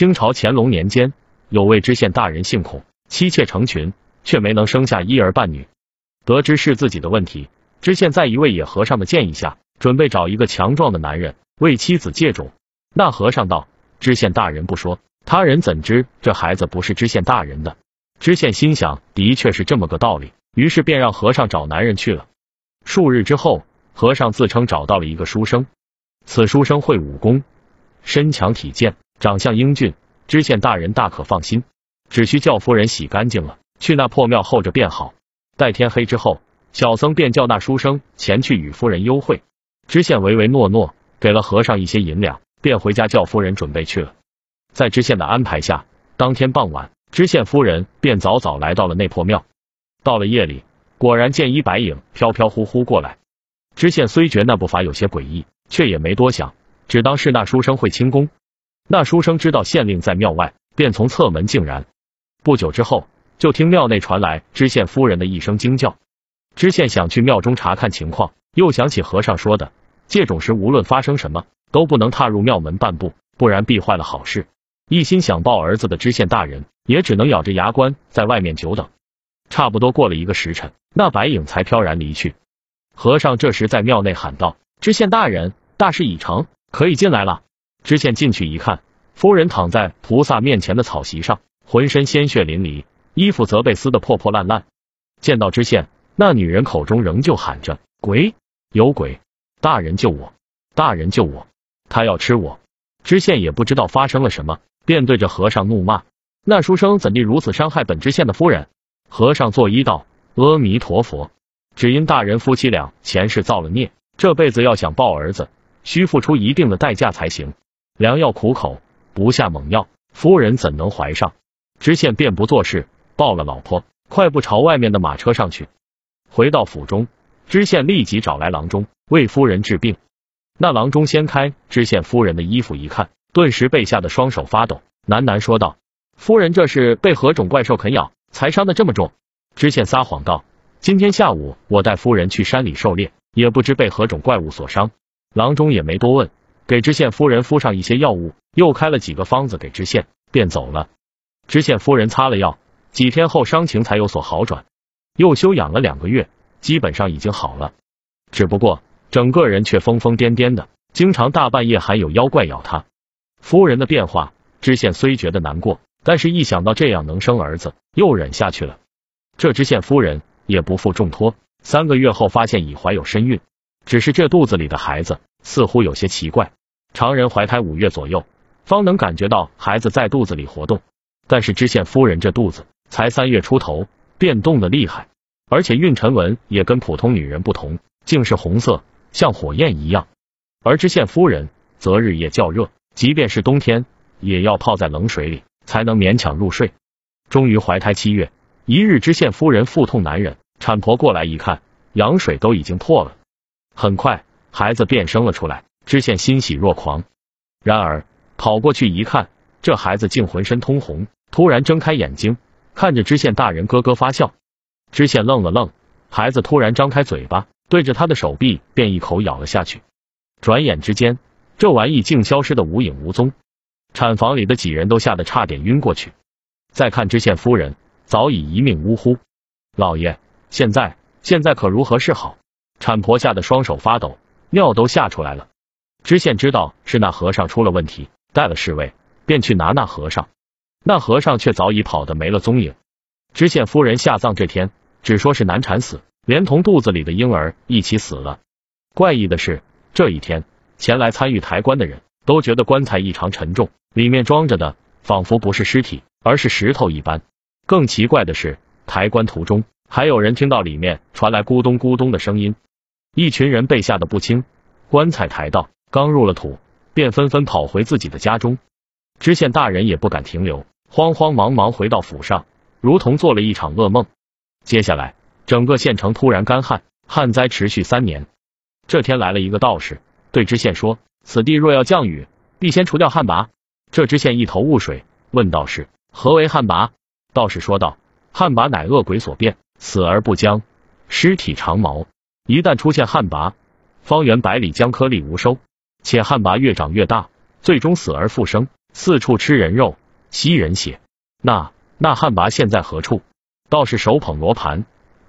清朝乾隆年间，有位知县大人姓孔，妻妾成群，却没能生下一儿半女。得知是自己的问题，知县在一位野和尚的建议下，准备找一个强壮的男人为妻子借种。那和尚道：“知县大人不说，他人怎知这孩子不是知县大人的？”知县心想，的确是这么个道理，于是便让和尚找男人去了。数日之后，和尚自称找到了一个书生，此书生会武功，身强体健，长相英俊，知县大人大可放心，只需叫夫人洗干净了，去那破庙候着便好。待天黑之后，小僧便叫那书生前去与夫人幽会。知县唯唯诺诺，给了和尚一些银两，便回家叫夫人准备去了。在知县的安排下，当天傍晚。知县夫人便早早来到了那破庙。到了夜里，果然见一白影飘飘忽忽过来。知县虽觉那步伐有些诡异，却也没多想，只当是那书生会轻功。那书生知道县令在庙外，便从侧门竟然。不久之后，就听庙内传来知县夫人的一声惊叫。知县想去庙中查看情况，又想起和尚说的，借种时无论发生什么，都不能踏入庙门半步，不然必坏了好事。一心想抱儿子的知县大人，也只能咬着牙关在外面久等。差不多过了一个时辰，那白影才飘然离去。和尚这时在庙内喊道：“知县大人，大事已成，可以进来了。”知县进去一看，夫人躺在菩萨面前的草席上，浑身鲜血淋漓，衣服则被撕得破破烂烂。见到知县，那女人口中仍旧喊着：“鬼，有鬼！大人救我！大人救我！他要吃我！”知县也不知道发生了什么。便对着和尚怒骂：“那书生怎地如此伤害本知县的夫人？”和尚作揖道：“阿弥陀佛，只因大人夫妻俩前世造了孽，这辈子要想抱儿子，需付出一定的代价才行。良药苦口，不下猛药，夫人怎能怀上？”知县便不做事，抱了老婆，快步朝外面的马车上去。回到府中，知县立即找来郎中为夫人治病。那郎中掀开知县夫人的衣服一看。顿时被吓得双手发抖，喃喃说道：“夫人这是被何种怪兽啃咬，才伤得这么重？”知县撒谎道：“今天下午我带夫人去山里狩猎，也不知被何种怪物所伤。”郎中也没多问，给知县夫人敷上一些药物，又开了几个方子给知县，便走了。知县夫人擦了药，几天后伤情才有所好转，又休养了两个月，基本上已经好了。只不过整个人却疯疯癫癫的，经常大半夜还有妖怪咬他。夫人的变化，知县虽觉得难过，但是一想到这样能生儿子，又忍下去了。这知县夫人也不负重托，三个月后发现已怀有身孕，只是这肚子里的孩子似乎有些奇怪。常人怀胎五月左右，方能感觉到孩子在肚子里活动，但是知县夫人这肚子才三月出头，变动的厉害，而且孕沉纹也跟普通女人不同，竟是红色，像火焰一样。而知县夫人则日夜较热。即便是冬天，也要泡在冷水里才能勉强入睡。终于怀胎七月，一日知县夫人腹痛难忍，产婆过来一看，羊水都已经破了。很快，孩子便生了出来，知县欣喜若狂。然而跑过去一看，这孩子竟浑身通红，突然睁开眼睛，看着知县大人咯咯发笑。知县愣了愣，孩子突然张开嘴巴，对着他的手臂便一口咬了下去。转眼之间。这玩意竟消失的无影无踪，产房里的几人都吓得差点晕过去。再看知县夫人，早已一命呜呼。老爷，现在现在可如何是好？产婆吓得双手发抖，尿都吓出来了。知县知道是那和尚出了问题，带了侍卫，便去拿那和尚。那和尚却早已跑得没了踪影。知县夫人下葬这天，只说是难产死，连同肚子里的婴儿一起死了。怪异的是，这一天。前来参与抬棺的人都觉得棺材异常沉重，里面装着的仿佛不是尸体，而是石头一般。更奇怪的是，抬棺途中还有人听到里面传来咕咚咕咚的声音。一群人被吓得不轻。棺材抬到，刚入了土，便纷纷跑回自己的家中。知县大人也不敢停留，慌慌忙忙回到府上，如同做了一场噩梦。接下来，整个县城突然干旱，旱灾持续三年。这天来了一个道士。对知县说：“此地若要降雨，必先除掉旱魃。”这知县一头雾水，问道士：“何为旱魃？”道士说道：“旱魃乃恶鬼所变，死而不僵，尸体长毛。一旦出现旱魃，方圆百里将颗粒无收，且旱魃越长越大，最终死而复生，四处吃人肉，吸人血。那那汉魃现在何处？道士手捧罗盘，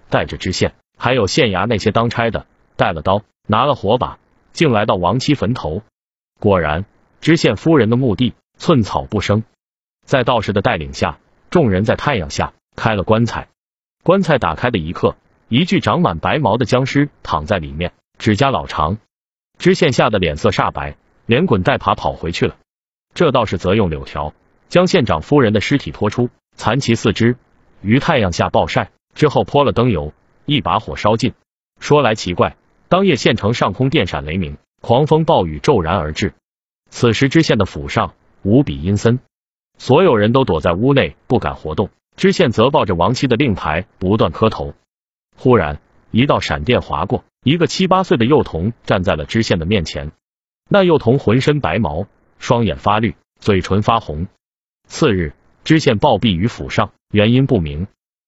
带着知县，还有县衙那些当差的，带了刀，拿了火把，竟来到亡妻坟头。果然，知县夫人的墓地寸草不生。在道士的带领下，众人在太阳下开了棺材。棺材打开的一刻，一具长满白毛的僵尸躺在里面，指甲老长。知县吓得脸色煞白，连滚带爬跑回去了。这道士则用柳条将县长夫人的尸体拖出，残其四肢，于太阳下暴晒，之后泼了灯油，一把火烧尽。说来奇怪，当夜县城上空电闪雷鸣，狂风暴雨骤然而至。此时知县的府上无比阴森，所有人都躲在屋内不敢活动。知县则抱着亡妻的令牌不断磕头。忽然，一道闪电划过，一个七八岁的幼童站在了知县的面前。那幼童浑身白毛，双眼发绿，嘴唇发红。次日，知县暴毙于府上，原因不明。